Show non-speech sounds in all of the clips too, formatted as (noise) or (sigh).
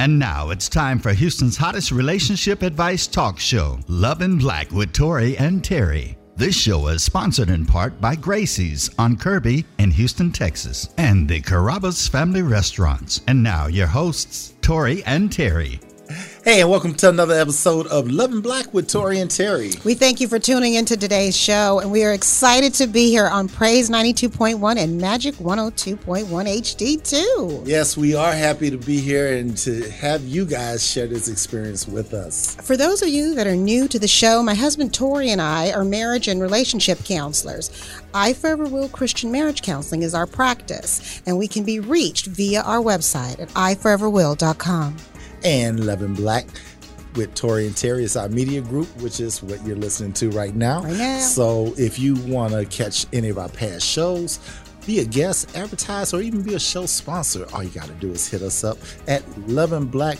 And now it's time for Houston's hottest relationship advice talk show, Love in Black with Tory and Teri. This show is sponsored in part by Gracie's on Kirby in Houston, Texas, and the Carrabba's Family Restaurants. And now your hosts, Tory and Teri. Hey, and welcome to another episode of Love in Black with Tory and Teri. We thank you for tuning into today's show, and we are excited to be here on Praise 92.1 and Majic 102.1 HD2. Yes, we are happy to be here and to have you guys share this experience with us. For those of you that are new to the show, my husband Tory and I are marriage and relationship counselors. I Forever Will Christian Marriage Counseling is our practice, and we can be reached via our website at iforeverwill.com and Love in Black with Tory and Teri. It's our media group, which is what you're listening to right now. Right now. So if you want to catch any of our past shows, be a guest, advertise, or even be a show sponsor, all you got to do is hit us up at Love in Black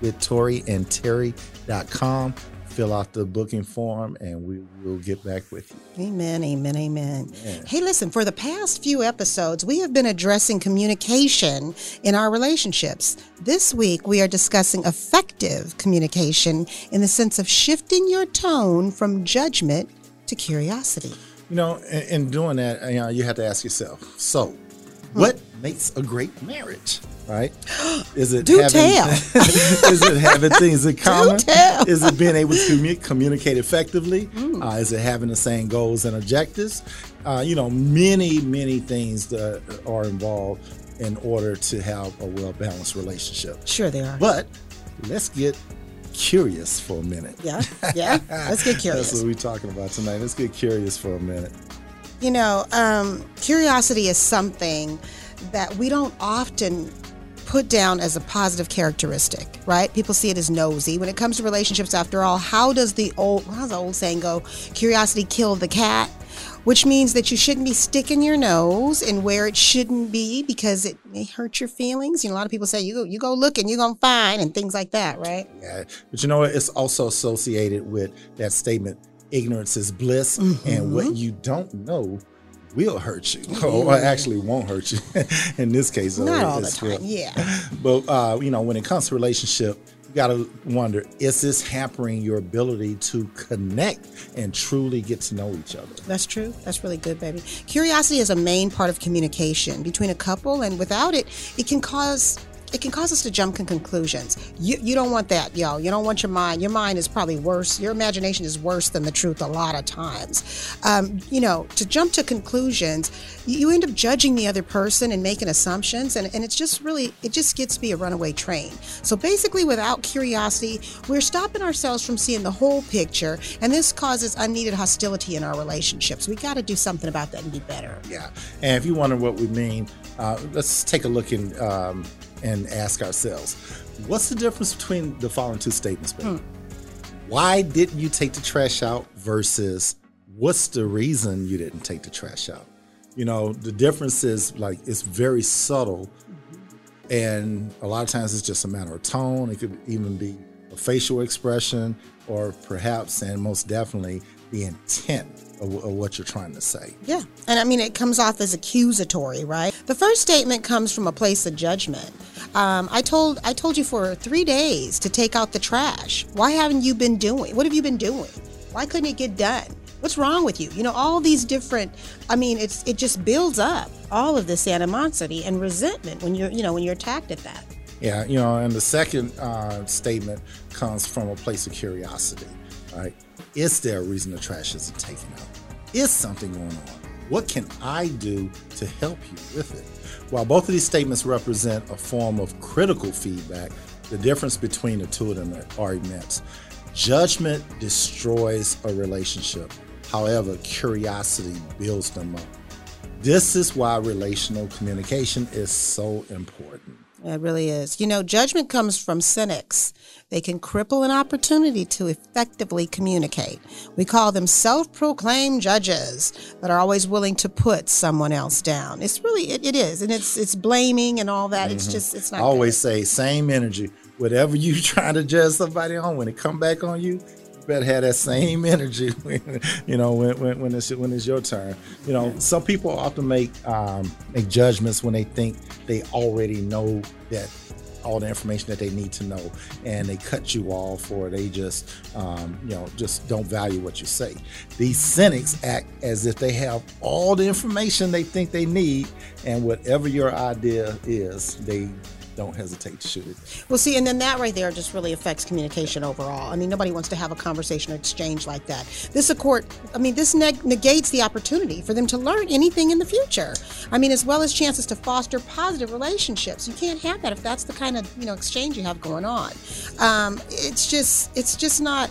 with Tori and Terry.com fill out the booking form and we will get back with you. Amen, amen, amen, amen. Hey, listen, for the past few episodes, we have been addressing communication in our relationships. This week, we are discussing effective communication in the sense of shifting your tone from judgment to curiosity. You know, in, in doing that, you, know, you have to ask yourself so, hmm. what makes a great marriage? right? (gasps) Is it Do having, tell. (laughs) is it having things in (laughs) common? Is it being able to commu- communicate effectively? Mm. Uh, is it having the same goals and objectives? Uh, you know, many many things that are involved in order to have a well balanced relationship. Sure, they are. But let's get curious for a minute. Yeah, yeah. Let's get (laughs) curious. That's what we're talking about tonight. Let's get curious for a minute. You know, um, curiosity is something that we don't often put down as a positive characteristic, right? People see it as nosy. When it comes to relationships, after all, how does the old how's the old saying go? Curiosity killed the cat. Which means that you shouldn't be sticking your nose in where it shouldn't be because it may hurt your feelings. You know, a lot of people say you go, you go looking, you're gonna find, and things like that, right? Yeah, but you know what? It's also associated with that statement: ignorance is bliss, mm-hmm. and what you don't know will hurt you, or actually won't hurt you. (laughs) In this case, not all the time. Yeah. (laughs) But uh, you know, when it comes to relationship, you got to wonder: is this hampering your ability to connect and truly get to know each other? That's true. That's really good, baby. Curiosity is a main part of communication between a couple, and without it, it can cause it can cause us to jump to conclusions. You, you don't want that, yo. You don't want your mind. Your mind is probably worse. Your imagination is worse than the truth a lot of times. Um, you know, to jump to conclusions, you end up judging the other person and making assumptions, and, and it's just really, it just gets to be a runaway train. So basically, without curiosity, we're stopping ourselves from seeing the whole picture, and this causes unneeded hostility in our relationships. We got to do something about that and be better. Yeah. And if you wonder what we mean, uh, let's take a look in. Um, and ask ourselves, what's the difference between the following two statements, baby? Hmm. Why didn't you take the trash out versus what's the reason you didn't take the trash out? You know, the difference is like it's very subtle. And a lot of times it's just a matter of tone. It could even be a facial expression, or perhaps, and most definitely, the intent of, of, what you're trying to say. Yeah. And I mean, it comes off as accusatory, right? The first statement comes from a place of judgment. Um, I told I told you for three days to take out the trash. Why haven't you been doing? What have you been doing? Why couldn't it get done? What's wrong with you? You know, all these different. I mean, it's it just builds up all of this animosity and resentment when you're you know when you're attacked at that. Yeah, you know, and the second uh, statement comes from a place of curiosity. Right? Is there a reason the trash isn't taken out? Is something going on? What can I do to help you with it? While both of these statements represent a form of critical feedback, the difference between the two of them are immense. Judgment destroys a relationship. However, curiosity builds them up. This is why relational communication is so important. It really is. You know, judgment comes from cynics. They can cripple an opportunity to effectively communicate. We call them self proclaimed judges that are always willing to put someone else down. It's really, it, it is. And it's it's blaming and all that. Mm-hmm. It's just, it's not. I always good. say, same energy. Whatever you (laughs) trying to judge somebody on, when it come back on you, better have that same (laughs) energy when, you know when, when, when, it's when it's your turn you know some people often make um, make judgments when they think they already know that all the information that they need to know, and they cut you off, or they just, um, you know, just don't value what you say. These cynics act as if they have all the information they think they need, and whatever your idea is, they don't hesitate to shoot it. Well, see, and then that right there just really affects communication overall. I mean, nobody wants to have a conversation or exchange like that. This accord, I mean, this neg- negates the opportunity for them to learn anything in the future. I mean, as well as chances to foster positive relationships. You can't have that if that's the kind of you know exchange you have going on. Um, it's just, it's just not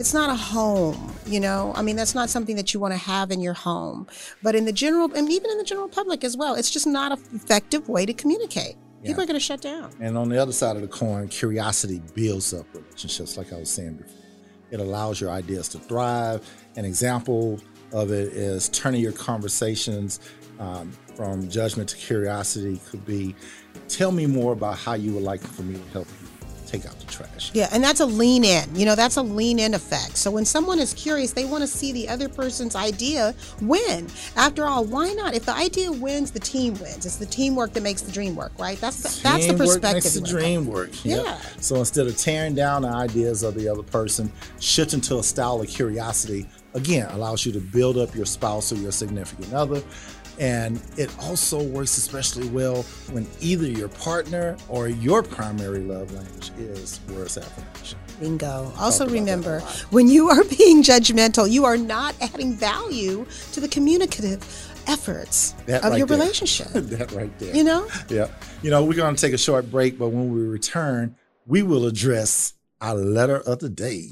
it's not a home, you know. I mean, that's not something that you want to have in your home. But in the general, and even in the general public as well, it's just not an effective way to communicate. People Yeah. are going to shut down. And on the other side of the coin, curiosity builds up relationships, like I was saying before. It allows your ideas to thrive. An example of it is turning your conversations um, from judgment to curiosity could be tell me more about how you would like for me to help you take out the trash. Yeah, and that's a lean in. You know, that's a lean in effect. So when someone is curious, they want to see the other person's idea win. After all, why not? If the idea wins, the team wins. It's the teamwork that makes the dream work, right? That's the, that's the Teamwork perspective. makes the dream work. Yep. Yeah. So instead of tearing down the ideas of the other person, shifting to a style of curiosity. Again, allows you to build up your spouse or your significant other. And it also works especially well when either your partner or your primary love language is words affirmation. Bingo. Also, about that a remember when you are (laughs) being judgmental, you are not adding value to the communicative efforts That of right your there. relationship. (laughs) that right there. You know? Yeah. You know, we're going to take a short break, but when we return, we will address our letter of the day.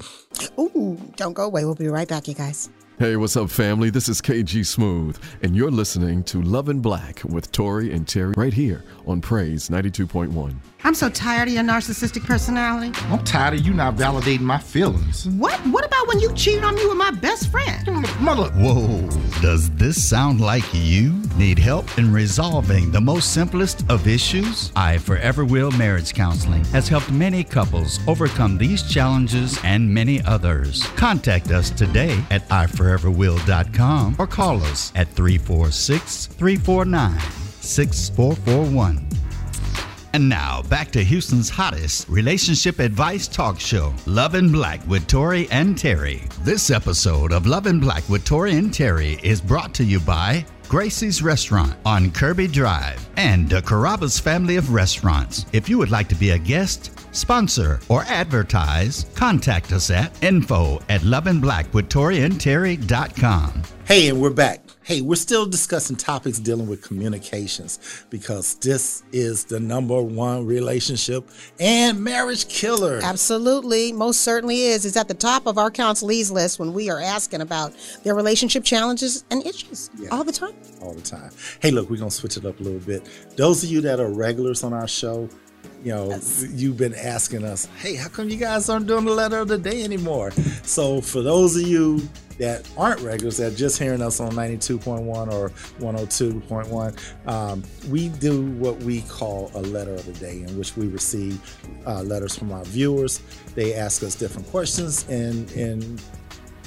Ooh, don't go away. We'll be right back, you guys. Hey, what's up, family? This is KG Smooth, and you're listening to Love in Black with Tory and Teri right here on Praise 92.1. I'm so tired of your narcissistic personality. I'm tired of you not validating my feelings. What? What about when you cheated on me with my best friend? Mother, Whoa, does this sound like you? Need help in resolving the most simplest of issues? I Forever Will Marriage Counseling has helped many couples overcome these challenges and many others. Contact us today at iforeverwill.com or call us at 346 349 6441. And now back to Houston's hottest relationship advice talk show, Love in Black with Tory and Teri. This episode of Love in Black with Tory and Teri is brought to you by Gracie's Restaurant on Kirby Drive and the Carrabba's family of restaurants. If you would like to be a guest, sponsor, or advertise, contact us at info at loveandblackwithtoriandterry.com. Hey, and we're back. Hey, we're still discussing topics dealing with communications because this is the number one relationship and marriage killer. Absolutely, most certainly is. It's at the top of our counselees list when we are asking about their relationship challenges and issues Yeah. all the time. all the time. Hey, look, we're gonna switch it up a little bit. Those of you that are regulars on our show, you know, you've been asking us, hey, how come you guys aren't doing the letter of the day anymore? So for those of you that aren't regulars, that are just hearing us on 92.1 or 102.1, um, we do what we call a letter of the day, in which we receive uh, letters from our viewers. They ask us different questions, and in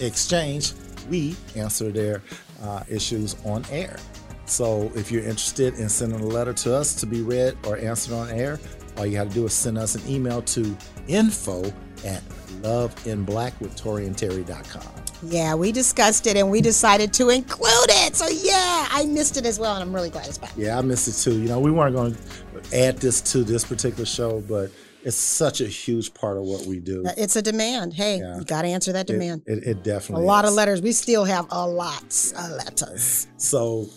exchange, we answer their uh, issues on air. So if you're interested in sending a letter to us to be read or answered on air, all you have to do is send us an email to info at loveinblack.com. Yeah, we discussed it and we decided to include it. So yeah, I missed it as well, and I'm really glad it's back. Yeah, I missed it too. You know, we weren't going to add this to this particular show, but it's such a huge part of what we do. Uh, it's a demand. Hey, Yeah. you got to answer that It, demand. it, it a definitely lot of letters. We still have a lot of letters. So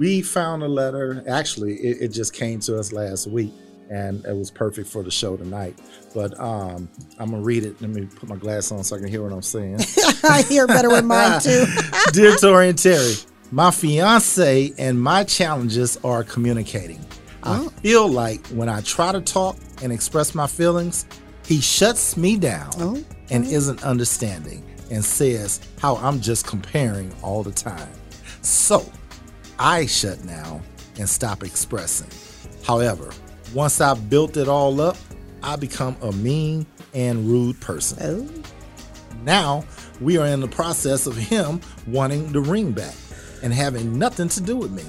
we found a letter. Actually, it, it just came to us last week, and it was perfect for the show tonight. But um, I'm gonna read it. Let me put my glass on so I can hear what I'm saying. (laughs) I hear better with mine too. (laughs) Dear Tory and Teri, my fiance and my challenges are communicating. I feel like when I try to talk and express my feelings, he shuts me down Oh, and isn't understanding and says how I'm just comparing all the time. So I shut down and stop expressing. However, once I built it all up, I become a mean and rude person. Oh, Now we are in the process of him wanting the ring back and having nothing to do with me.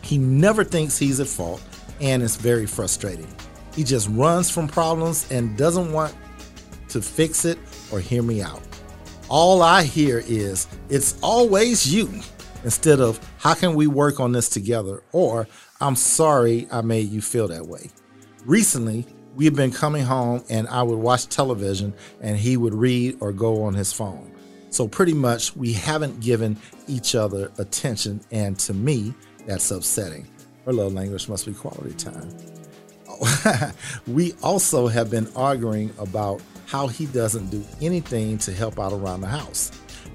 He never thinks he's at fault, and it's very frustrating. He just runs from problems and doesn't want to fix it or hear me out. All I hear is, it's always you, instead of, how can we work on this together? Or, I'm sorry I made you feel that way. Recently, we've been coming home and I would watch television and he would read or go on his phone. So, pretty much, we haven't given each other attention, and to me, that's upsetting. Our love language must be quality time. (laughs) we also have been arguing about how he doesn't do anything to help out around the house.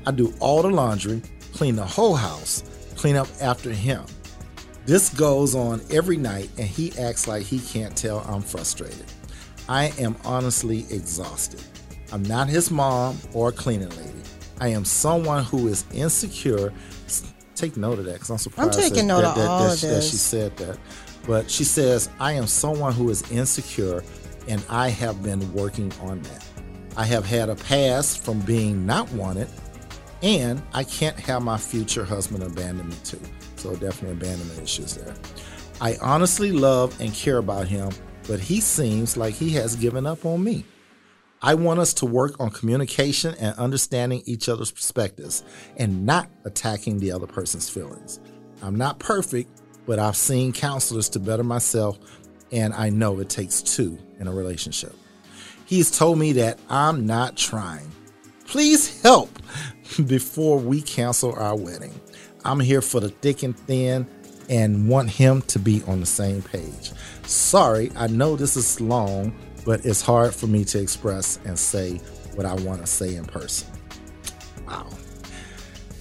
I do all the laundry, clean the whole house, clean up after him. This goes on every night, and he acts like he can't tell I'm frustrated. I am honestly exhausted. I'm not his mom or a cleaning lady. I am someone who is insecure. Take note of that because I'm surprised taking that, note that, of that- all that of she- that she said that. But she says, I am someone who is insecure and I have been working on that. I have had a past from being not wanted and I can't have my future husband abandon me too. So definitely abandonment issues there. I honestly love and care about him, but he seems like he has given up on me. I want us to work on communication and understanding each other's perspectives and not attacking the other person's feelings. I'm not perfect, but I've seen counselors to better myself, and I know it takes two in a relationship. He's told me that I'm not trying. Please help (laughs) before we cancel our wedding. I'm here for the thick and thin and want him to be on the same page. Sorry, I know this is long, but it's hard for me to express and say what I want to say in person. Wow.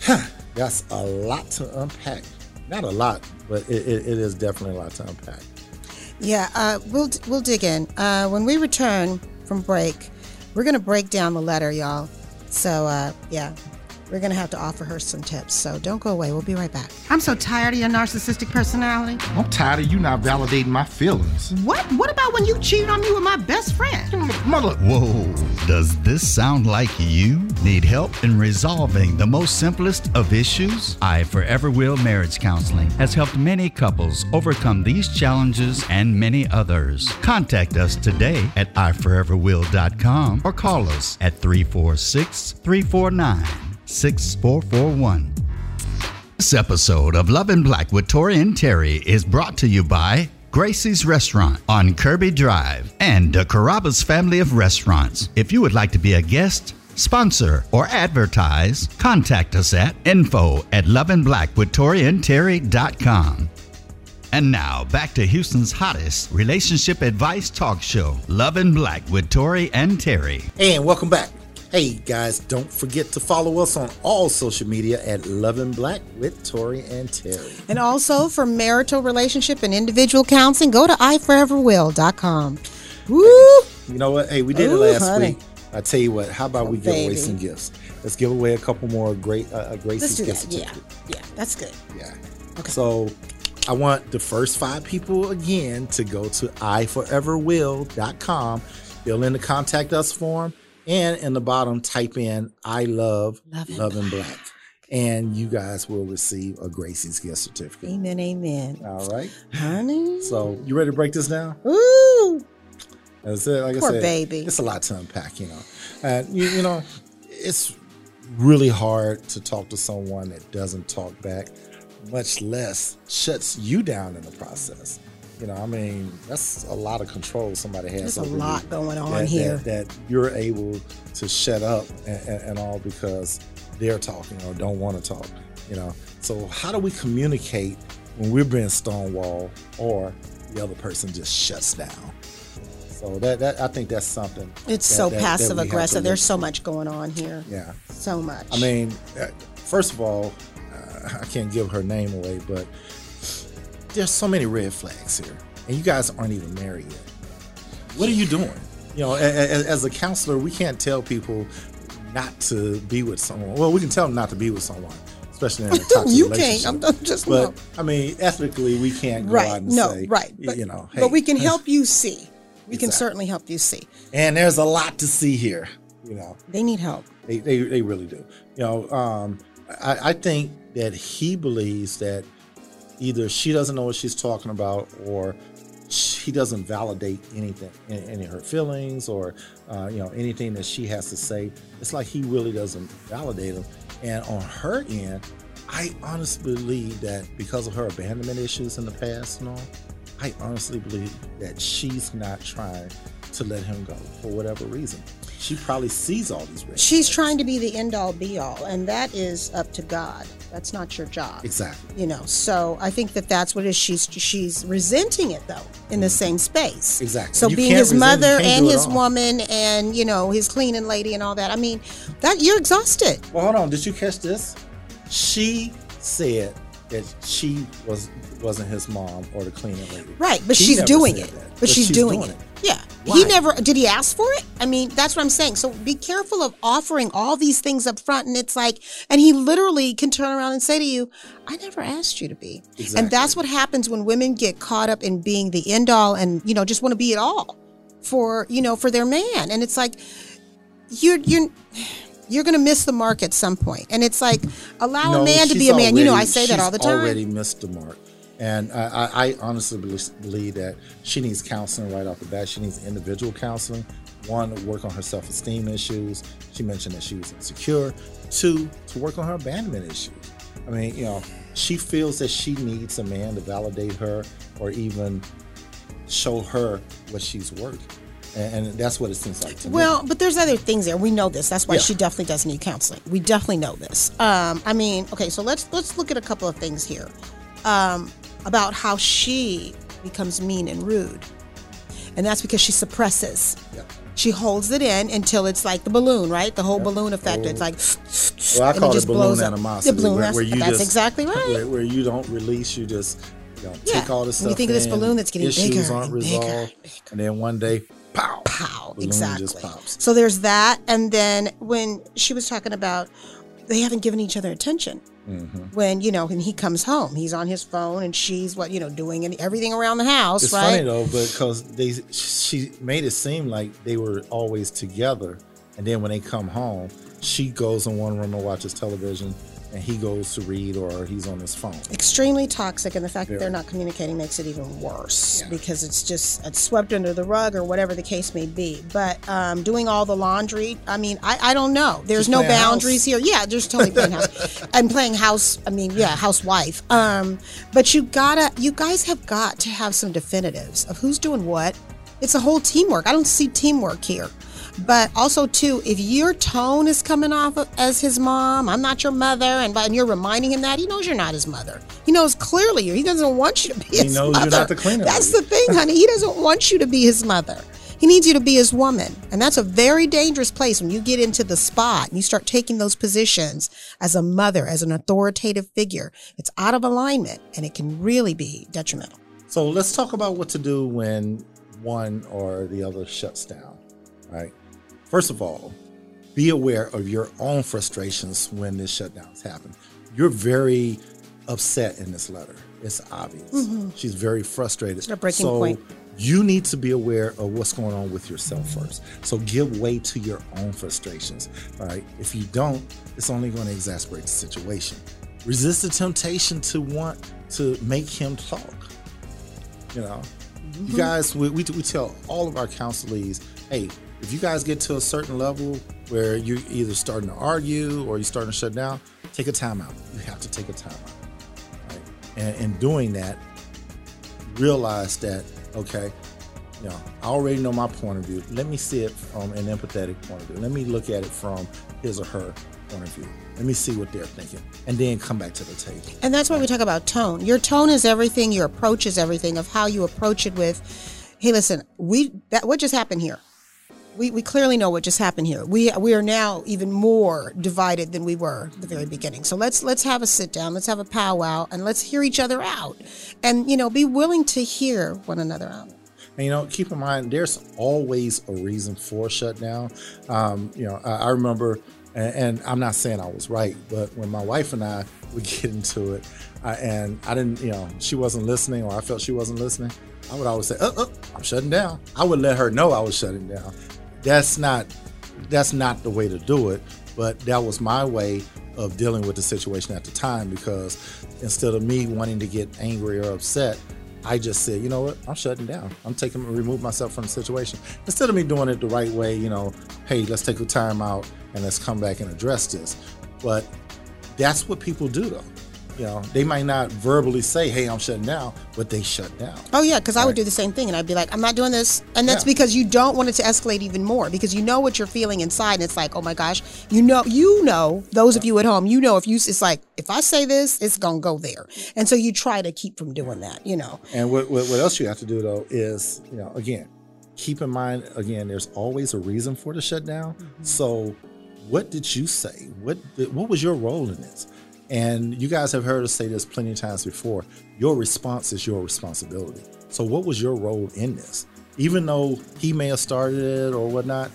Huh, That's a lot to unpack. Not a lot, but it, it, it is definitely a lot to unpack. Yeah, uh, we'll we'll dig in. Uh, when we return from break, we're gonna break down the letter, y'all. So uh, yeah, we're gonna have to offer her some tips. So don't go away. We'll be right back. I'm so tired of your narcissistic personality. I'm tired of you not validating my feelings. What? What about when you cheated on me with my best friend? Mother, Whoa, does this sound like you? Need help in resolving the most simplest of issues? I Forever Will Marriage Counseling has helped many couples overcome these challenges and many others. Contact us today at iforeverwill.com or call us at 346 349 6441. This episode of Love in Black with Tory and Teri is brought to you by Gracie's Restaurant on Kirby Drive and the Carrabba's family of restaurants. If you would like to be a guest, sponsor, or advertise, contact us at info at loveandblackwithtoriandterry.com. And now back to Houston's hottest relationship advice talk show, Love in Black with Tory and Teri. And welcome back. Hey guys, don't forget to follow us on all social media at Love in Black with Tory and Teri. And also for marital relationship and individual counseling, go to iforeverwill.com. Woo! You know what? Hey, we did it last honey. week. I tell you what, how about we give away some gifts? Let's give away a couple more great uh, uh, Gracie's Let's do that. Yeah, yeah, that's good. Yeah. Okay. So I want the first five people again to go to iforeverwill.com, fill in the contact us form, and in the bottom type in I love Love love, and and black. And you guys will receive a Gracie's gift certificate. Amen, amen. All right. Honey. So you ready to break this down? Ooh. That's it. Like Poor I said, baby. it's a lot to unpack, you know. And you, you know, it's really hard to talk to someone that doesn't talk back, much less shuts you down in the process. You know, I mean, that's a lot of control somebody has. There's a over you lot going on that, here. That, that you're able to shut up and, and, and all because they're talking or don't want to talk. You know, so how do we communicate when we're being stonewalled or the other person just shuts down? So that, that I think that's something. It's that- so that- that passive to aggressive. There's so much going on here. Yeah. So much. I mean, uh, first of all, uh, I can't give her name away, but there's so many red flags here, and you guys aren't even married yet. What are you doing? You know, a- a- as a counselor, we can't tell people not to be with someone. Well, we can tell them not to be with someone, especially in a (laughs) toxic You relationship. can't. I'm- I'm just- But no. I mean, ethically, we can't go out right. and No, say, right. But, you know, but we can help you see. We can certainly help you see. And there's a lot to see here. You know, They need help. They, they, they really do. You know, um, I, I think that he believes that either she doesn't know what she's talking about or he doesn't validate anything, any of her feelings or uh, you know anything that she has to say. It's like he really doesn't validate them. And on her end, I honestly believe that because of her abandonment issues in the past and all, I honestly believe that she's not trying to let him go for whatever reason. She probably sees all these red She's flags. trying to be the end all be all, and that is up to God. That's not your job. Exactly. You know, so I think that that's what it is. She's she's resenting it though in the same space. Mm-hmm. Exactly. So You being his resent it, mother and his woman and you know his cleaning lady and all that. I mean, that you're exhausted. Well, hold on. Did you catch this? She said that she was wasn't his mom or the cleaning lady. Right, but He she's doing it. that, But, she's, doing, it. Yeah. Why? He never did he ask for it? I mean, that's what I'm saying. So be careful of offering all these things up front and it's like and he literally can turn around and say to you, I never asked you to be. And that's what happens when women get caught up in being the end all and, you know, just want to be it all for, you know, for their man. And it's like you're you're you're going to miss the mark at some point. And it's like allow a man to be a man. you know, I say that all the time. Already missed the mark, and I, I, honestly believe, that she needs counseling right off the bat. She needs individual counseling. One, work on her self-esteem issues. She mentioned that she was insecure. Two, to work on her abandonment issue. I mean, you know, she feels that she needs a man to validate her or even show her what she's worth, and, and that's what it seems like to me. Well, but there's other things there. We know this. That's why Yeah. she definitely does need counseling. We definitely know this. Um, I mean, okay, so let's let's look at a couple of things here um, about how she becomes mean and rude, and that's because she suppresses. Yeah. She holds it in until it's like the balloon, right? The whole balloon effect. It's mm. like, Well, I call it, just balloon blows up. animosity. The balloon, where, that's, where you that's just, exactly right. Where, where you don't release, you just you know, Yeah. take all this When stuff. you think of this balloon that's getting issues bigger aren't and bigger resolved, and bigger. and then one day, pow, pow exactly just pops. so there's that and then when she was talking about they haven't given each other attention. Mm-hmm. when you know when he comes home he's on his phone and she's what you know doing and everything around the house It's right? funny though, because they she made it seem like they were always together, and then when they come home, she goes in one room and watches television, and he goes to read or he's on his phone. extremely toxic and the fact that they're not communicating makes it even worse Yeah. because it's just it's swept under the rug or whatever the case may be. But um, doing all the laundry i mean i, I don't know. There's Just no playing house. boundaries here. Yeah just totally playing house. (laughs) And playing house i mean yeah housewife. Um, but you gotta you guys have got to have some definitives of who's doing what. It's a whole teamwork. I don't see teamwork here but also too if your tone is coming off as his mom i'm not your mother and, and you're reminding him that he knows you're not his mother he knows clearly you. he doesn't want you to be He his knows you're mother not the cleaner that's lady. the thing honey he doesn't want you to be his mother he needs you to be his woman and that's a very dangerous place when you get into the spot and you start taking those positions as a mother as an authoritative figure it's out of alignment and it can really be detrimental So let's talk about what to do when one or the other shuts down. Right. First of all, be aware of your own frustrations when this shutdowns happen. You're very upset in this letter. It's obvious. She's very frustrated. Mm-hmm. a breaking so point. you need to be aware of what's going on with yourself first. So give way to your own frustrations. All right. If you don't, it's only going to exacerbate the situation. Resist the temptation to want to make him talk. You know, you guys, we, we, we tell all of our counselees, hey, if you guys get to a certain level where you're either starting to argue or you're starting to shut down, take a timeout. You have to take a timeout. Right? And in doing that, realize that, okay, you know, I already know my point of view. Let me see it from an empathetic point of view. Let me look at it from his or her point of view. Let me see what they're thinking. And then come back to the table. And that's why we talk about tone. Your tone is everything. Your approach is everything. Of how you approach it with, hey, listen, we that what just happened here. We, we clearly know what just happened here. We we are now even more divided than we were at the very mm-hmm. beginning. So let's let's have a sit down. Let's have a powwow and let's hear each other out. And you know, be willing to hear one another out. And you know, keep in mind, there's always a reason for a shutdown. Um, you know, I, I remember, and, and I'm not saying I was right, but when my wife and I would (laughs) get into it, I, and I didn't, you know, she wasn't listening, or I felt she wasn't listening, I would always say, "Oh, oh I'm shutting down." I would let her know I was shutting down. That's not, that's not the way to do it. But that was my way of dealing with the situation at the time because instead of me wanting to get angry or upset, I just said, you know what, I'm shutting down. I'm taking remove myself from the situation instead of me doing it the right way. You know, hey, let's take a time out and let's come back and address this. But that's what people do, though. You know, they might not verbally say, "Hey, I'm shutting down," but they shut down. Oh yeah, because I would do the same thing, and I'd be like, "I'm not doing this," and that's Yeah. because you don't want it to escalate even more, because you know what you're feeling inside, and it's like, "Oh my gosh," you know, you know, those of you at home, you know, if you, it's like, if I say this, it's gonna go there, and so you try to keep from doing that, you know. And what, what, what else you have to do though is, you know, again, keep in mind again, there's always a reason for the shutdown. Mm-hmm. So, what did you say? What what was your role in this? And you guys have heard us say this plenty of times before. Your response is your responsibility. So, what was your role in this? Even though he may have started it or whatnot,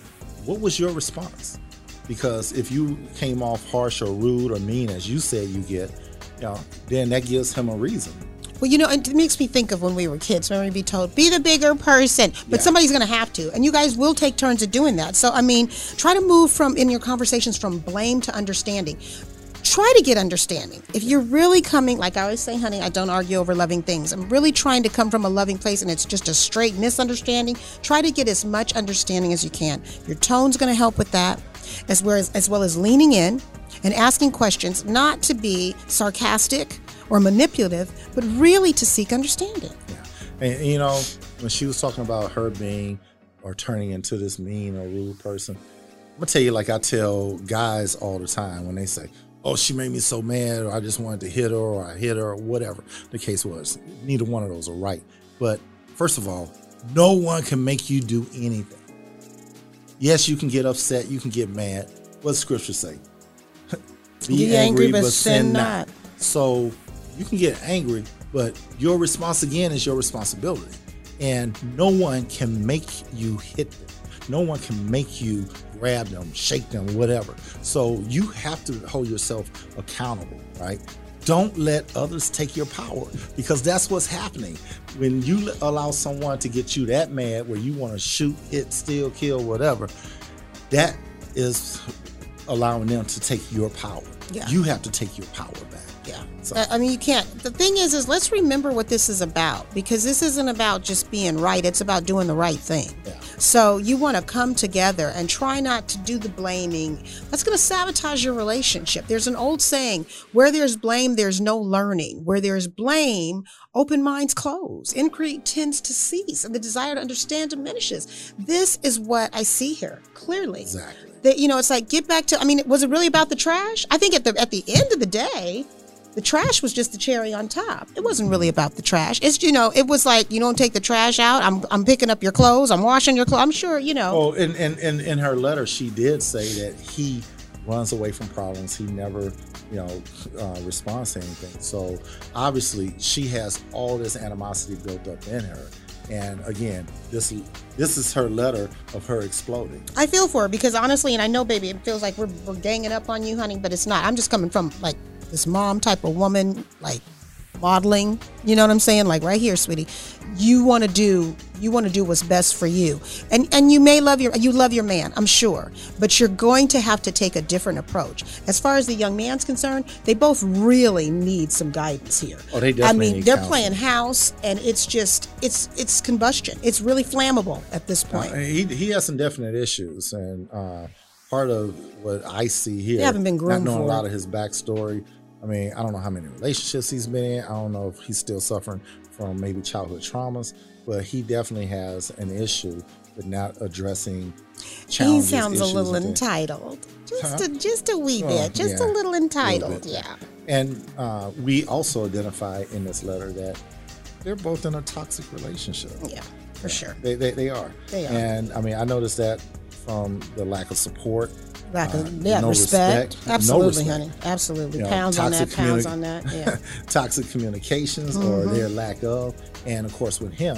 what was your response? Because if you came off harsh or rude or mean as you said you get, you know, then that gives him a reason. Well, you know, it makes me think of when we were kids, when we'd be told, be the bigger person, but Yeah. somebody's going to have to. And you guys will take turns at doing that. So, I mean, try to move from, in your conversations, from blame to understanding. Try to get understanding. If you're really coming, like I always say, honey, I don't argue over loving things. I'm really trying to come from a loving place and it's just a straight misunderstanding. Try to get as much understanding as you can. Your tone's going to help with that, as well as, as well as leaning in and asking questions, not to be sarcastic or manipulative, but really to seek understanding. Yeah. And, you know, when she was talking about her being or turning into this mean or rude person, I'm gonna tell you, like I tell guys all the time when they say, "Oh, she made me so mad," or "I just wanted to hit her," or "I hit her," or whatever the case was. Neither one of those are right. But first of all, no one can make you do anything. Yes, you can get upset, you can get mad. What Scripture say? (laughs) Be angry, but sin not. So you can get angry, but your response again is your responsibility. And no one can make you hit them. No one can make you grab them, shake them, whatever. So you have to hold yourself accountable, right? Don't let others take your power because that's what's happening. When you allow someone to get you that mad where you want to shoot, hit, steal, kill, whatever, that is allowing them to take your power. Yeah. You have to take your power back. Yeah. So- I- mean, you can't. The thing is, is let's remember what this is about because this isn't about just being right. It's about doing the right thing. Yeah. So you want to come together and try not to do the blaming. That's going to sabotage your relationship. There's an old saying: "Where there's blame, there's no learning. Where there's blame, open minds close. Inquiry tends to cease, and the desire to understand diminishes." This is what I see here clearly. Exactly. That you know, it's like get back to. I mean, was it really about the trash? I think at the at the end of the day, the trash was just the cherry on top. It wasn't really about the trash. It's you know, it was like you don't take the trash out. I'm I'm picking up your clothes. I'm washing your clothes. I'm sure you know. Oh, and in, in, in her letter, she did say that he runs away from problems. He never, you know, uh, responds to anything. So obviously, she has all this animosity built up in her. And again, this this is her letter of her exploding. I feel for her because honestly, and I know, baby, it feels like we're we're ganging up on you, honey, but it's not. I'm just coming from like this mom type of woman, like modeling. You know what I'm saying? Like right here, sweetie. You want to do you want to do what's best for you, and and you may love your you love your man, I'm sure, but you're going to have to take a different approach. As far as the young man's concerned, they both really need some guidance here. Oh, they definitely I mean, need they're counseling. playing house, and it's just it's it's combustion. It's really flammable at this point. Uh, he he has some definite issues, and uh, part of what I see here, They haven't been not groomed knowing a lot of his backstory. I mean, I don't know how many relationships he's been in. I don't know if he's still suffering from maybe childhood traumas, but he definitely has an issue with not addressing He sounds a little entitled. Just Huh? a just a wee bit. Just yeah, a little entitled. bit. yeah. And uh, we also identify in this letter that they're both in a toxic relationship. Yeah. For sure. They, they, they are. They are. And I mean, I noticed that from the lack of support. Lack of uh, yeah, no respect. respect, no Absolutely, respect. honey. Absolutely. You know, pounds on that, pounds on that. (laughs) Yeah. toxic communications or Mm-hmm. their lack of, and of course with him,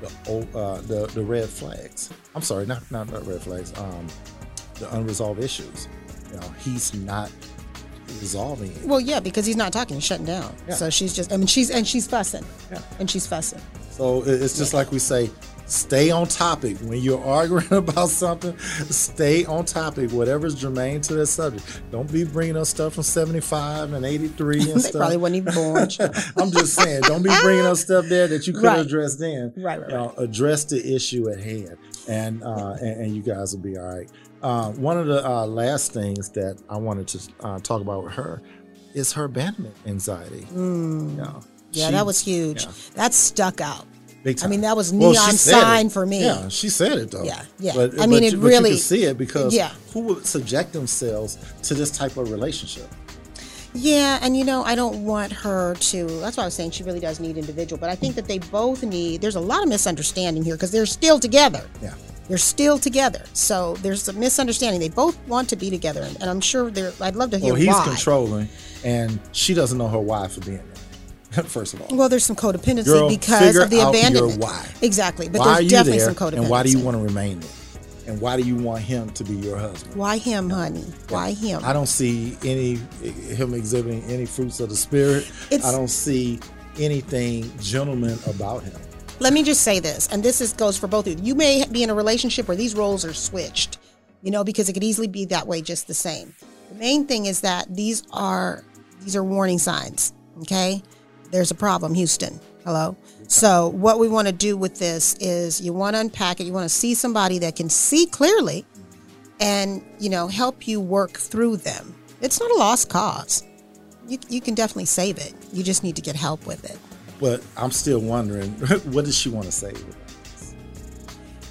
the uh, the the red flags. I'm sorry, not not, not red flags. Um, the unresolved issues. You know, he's not resolving it. well, yeah, because he's not talking, he's shutting down. Yeah. So she's just I mean she's and she's fussing. Yeah. And she's fussing. So it's just like we say, stay on topic. When you're arguing (laughs) about something, stay on topic, whatever's germane to that subject. Don't be bringing up stuff from 75 and 83 (laughs) and They stuff. probably weren't even born. (laughs) I'm just saying, don't be bringing up stuff there that you could have Right. addressed then. Right, right, You know, address the issue at hand, and uh, and, and you guys will be all right. Uh, one of the uh, last things that I wanted to uh, talk about with her is her abandonment anxiety. Mm. You know, Yeah, she- that was huge. yeah. That stuck out. Big I mean, that was neon said sign it. for me. Yeah, she said it though. Yeah, yeah. But, I mean, but it but really- you can see it because Yeah. who would subject themselves to this type of relationship? Yeah, and you know, I don't want her to. That's why I was saying she really does need individual. But I think that they both need. There's a lot of misunderstanding here because they're still together. Yeah. They're still together. So there's a misunderstanding. They both want to be together, and, and I'm sure they're. I'd love to hear Well, he's why. controlling, and she doesn't know her why for being. (laughs) First of all, Well, there's some codependency Girl, because of the out your abandonment. why. Exactly, but why are there's you definitely there, some codependency. and why do you want to remain there? And why do you want him to be your husband? Why him, honey? Why him? I don't see any him exhibiting any fruits of the spirit. It's- I don't see anything gentleman about him. Let me just say this, and this is goes for both of you. You may be in a relationship where these roles are switched, you know, because it could easily be that way just the same. The main thing is that these are these are warning signs. Okay, there's a problem, Houston. Hello. So what we want to do with this is you want to unpack it. You want to see somebody that can see clearly, and you know help you work through them. It's not a lost cause. You you can definitely save it. You just need to get help with it. But I'm still wondering, (laughs) what does she want to save?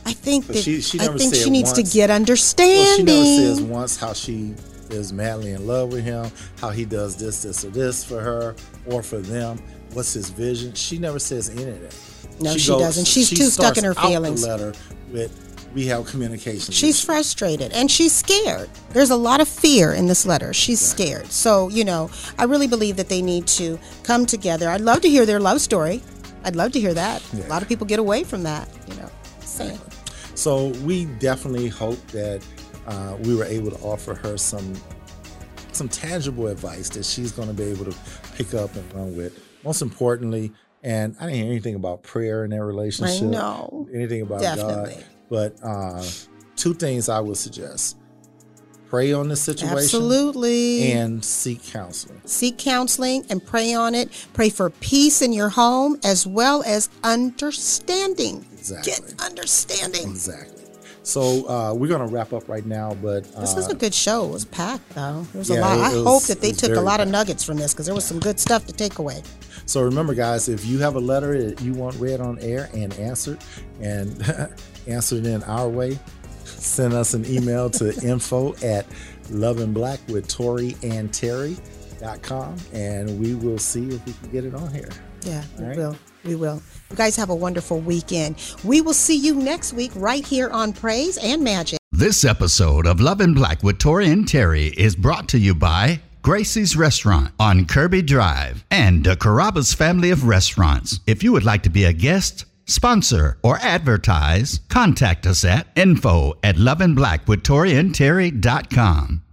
I think that she- she I think she needs once- to get Well, understanding. she never says once how she is madly in love with him, how he does this, this, or this for her or for them. What's his vision? She never says any of that. No, she doesn't. She's she too stuck in her starts out feelings. The letter with we have communication. She's issues." frustrated and she's scared. There's a lot of fear in this letter. She's scared. So, you know, I really believe that they need to come together. I'd love to hear their love story. I'd love to hear that. A lot of people get away from that, you know. Saying. So we definitely hope that uh, we were able to offer her some some tangible advice that she's going to be able to pick up and run with. Most importantly, and I didn't hear anything about prayer in their relationship. know. anything about Definitely. God. But uh, two things I would suggest: pray on the situation, Absolutely. and seek counseling. Seek counseling and pray on it. Pray for peace in your home as well as understanding. Exactly. Get understanding. Exactly. So uh, we're going to wrap up right now, but uh, This was a good show. It was packed, though. There was a lot. I hope that they took a lot of nuggets from this because there was some good stuff to take away. So remember, guys, if you have a letter that you want read on air and answered, and (laughs) answered in our way, send us an email to (laughs) info at loveandblack with Tori and Terry.com, and we will see if we can get it on here. Yeah, we All right. will. We will. You guys have a wonderful weekend. We will see you next week right here on Praise and Majic. This episode of Love in Black with Tory and Teri is brought to you by Gracie's Restaurant on Kirby Drive and the Carrabba's family of restaurants. If you would like to be a guest, sponsor, or advertise, contact us at info at loveandblackwithtoriandterry.com.